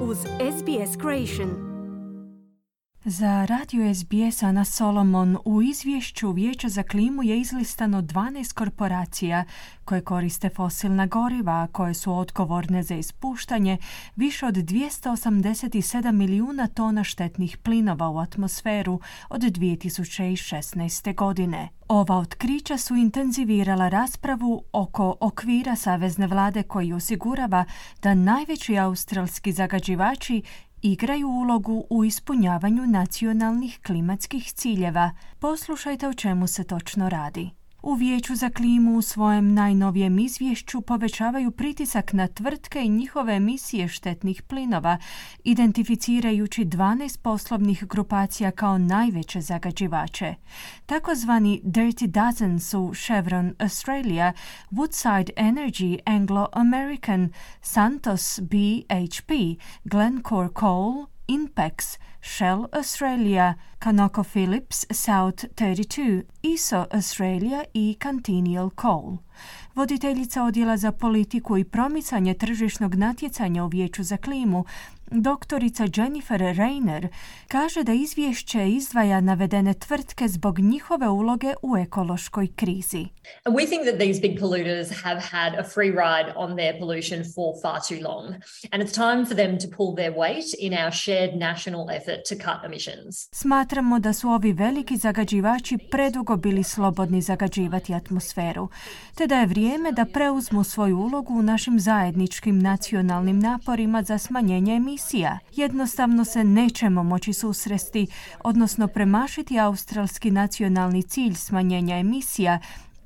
uz SBS Creation. Za radio SBS Ana Solomon u izvješću Vijeća za klimu je izlistano 12 korporacija koje koriste fosilna goriva, a koje su odgovorne za ispuštanje više od 287 milijuna tona štetnih plinova u atmosferu od 2016. godine. Ova otkrića su intenzivirala raspravu oko okvira Savezne vlade koji osigurava da najveći australski zagađivači igraju ulogu u ispunjavanju nacionalnih klimatskih ciljeva. Poslušajte o čemu se točno radi u Vijeću za klimu u svojem najnovijem izvješću povećavaju pritisak na tvrtke i njihove emisije štetnih plinova, identificirajući 12 poslovnih grupacija kao najveće zagađivače. Takozvani Dirty Dozen su Chevron Australia, Woodside Energy Anglo-American, Santos BHP, Glencore Coal, Inpex, Shell Australia, ConocoPhillips South 32, ISO Australia i Continual Coal. Voditeljica odjela za politiku i promicanje tržišnog natjecanja u Vijeću za klimu Doktorica Jennifer Reiner kaže da izvješće izdvaja navedene tvrtke zbog njihove uloge u ekološkoj krizi. We think that these big polluters have had a free ride on their pollution for far too long and it's time for them to pull their weight in our shared national effort to cut emissions. Smatramo da su ovi veliki zagađivači predugo bili slobodni zagađivati atmosferu, te da je vrijeme da preuzmu svoju ulogu u našim zajedničkim nacionalnim naporima za smanjenje emisija emisija. Jednostavno se nećemo moći susresti, odnosno premašiti australski nacionalni cilj smanjenja emisija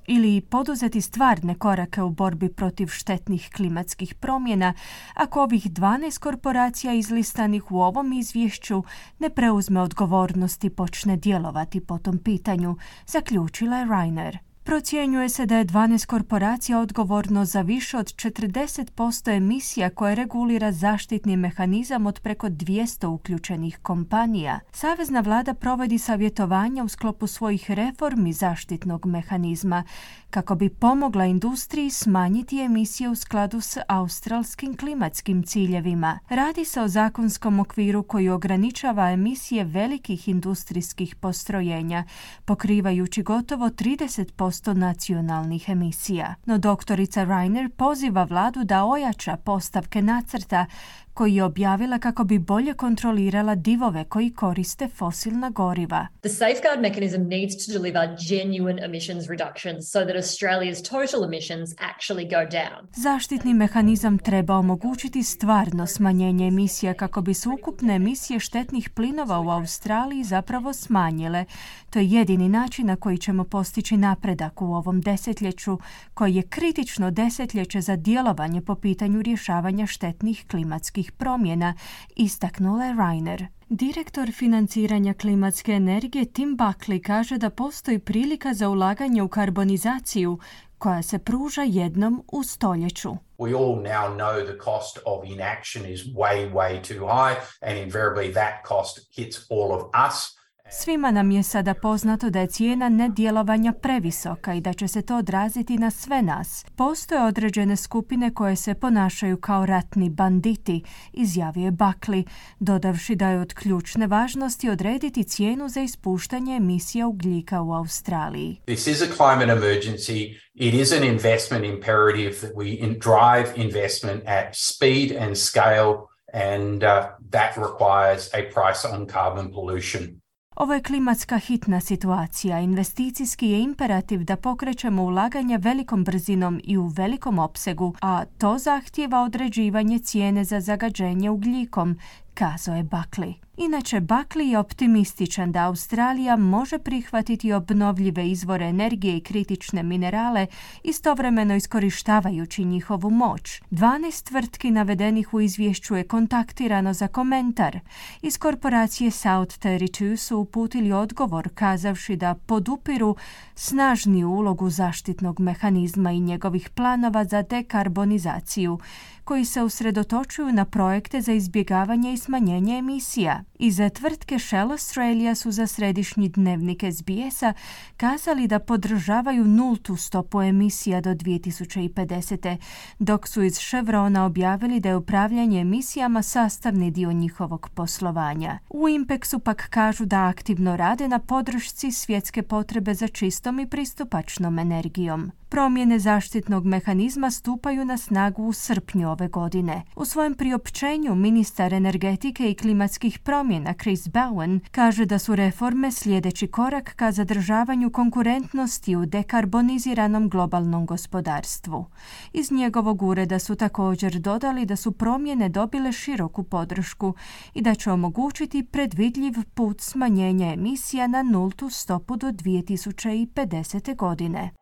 ili poduzeti stvarne korake u borbi protiv štetnih klimatskih promjena ako ovih 12 korporacija izlistanih u ovom izvješću ne preuzme odgovornost i počne djelovati po tom pitanju, zaključila je Reiner. Procjenjuje se da je 12 korporacija odgovorno za više od 40% emisija koje regulira zaštitni mehanizam od preko 200 uključenih kompanija. Savezna vlada provodi savjetovanja u sklopu svojih reformi zaštitnog mehanizma kako bi pomogla industriji smanjiti emisije u skladu s australskim klimatskim ciljevima. Radi se o zakonskom okviru koji ograničava emisije velikih industrijskih postrojenja, pokrivajući gotovo 30% nacionalnih emisija. No doktorica Reiner poziva vladu da ojača postavke nacrta koji je objavila kako bi bolje kontrolirala divove koji koriste fosilna goriva. The safeguard mechanism needs to deliver genuine emissions reductions so that Australia's total emissions actually go down. Zaštitni mehanizam treba omogućiti stvarno smanjenje emisija kako bi se ukupne emisije štetnih plinova u Australiji zapravo smanjile. To je jedini način na koji ćemo postići napredak u ovom desetljeću, koji je kritično desetljeće za djelovanje po pitanju rješavanja štetnih klimatskih promjena, istaknula je Reiner. Direktor financiranja klimatske energije Tim Buckley kaže da postoji prilika za ulaganje u karbonizaciju koja se pruža jednom u stoljeću. We all now know the cost of inaction is way, way too high and invariably that cost hits all of us. Svima nam je sada poznato da je cijena nedjelovanja previsoka i da će se to odraziti na sve nas. Postoje određene skupine koje se ponašaju kao ratni banditi, izjavio je Bakli, dodavši da je od ključne važnosti odrediti cijenu za ispuštanje emisija ugljika u Australiji. This is a climate emergency. It is an investment imperative that we drive investment at speed and scale and uh, that requires a price on carbon pollution. Ovo je klimatska hitna situacija. Investicijski je imperativ da pokrećemo ulaganje velikom brzinom i u velikom opsegu, a to zahtjeva određivanje cijene za zagađenje ugljikom, kazao je Buckley. Inače, Buckley je optimističan da Australija može prihvatiti obnovljive izvore energije i kritične minerale, istovremeno iskorištavajući njihovu moć. 12 tvrtki navedenih u izvješću je kontaktirano za komentar. Iz korporacije South 32 su uputili odgovor kazavši da podupiru snažniju ulogu zaštitnog mehanizma i njegovih planova za dekarbonizaciju, koji se usredotočuju na projekte za izbjegavanje i smanjenje emisija. Iza tvrtke Shell Australia su za središnji dnevnik SBS-a kazali da podržavaju nultu stopu emisija do 2050. dok su iz Chevrona objavili da je upravljanje emisijama sastavni dio njihovog poslovanja. U Impexu pak kažu da aktivno rade na podršci svjetske potrebe za čistom i pristupačnom energijom. Promjene zaštitnog mehanizma stupaju na snagu u srpnju ove godine. U svojem priopćenju ministar energetike i klimatskih promjena Chris Bowen kaže da su reforme sljedeći korak ka zadržavanju konkurentnosti u dekarboniziranom globalnom gospodarstvu. Iz njegovog ureda su također dodali da su promjene dobile široku podršku i da će omogućiti predvidljiv put smanjenja emisija na nultu stopu do 2050. godine.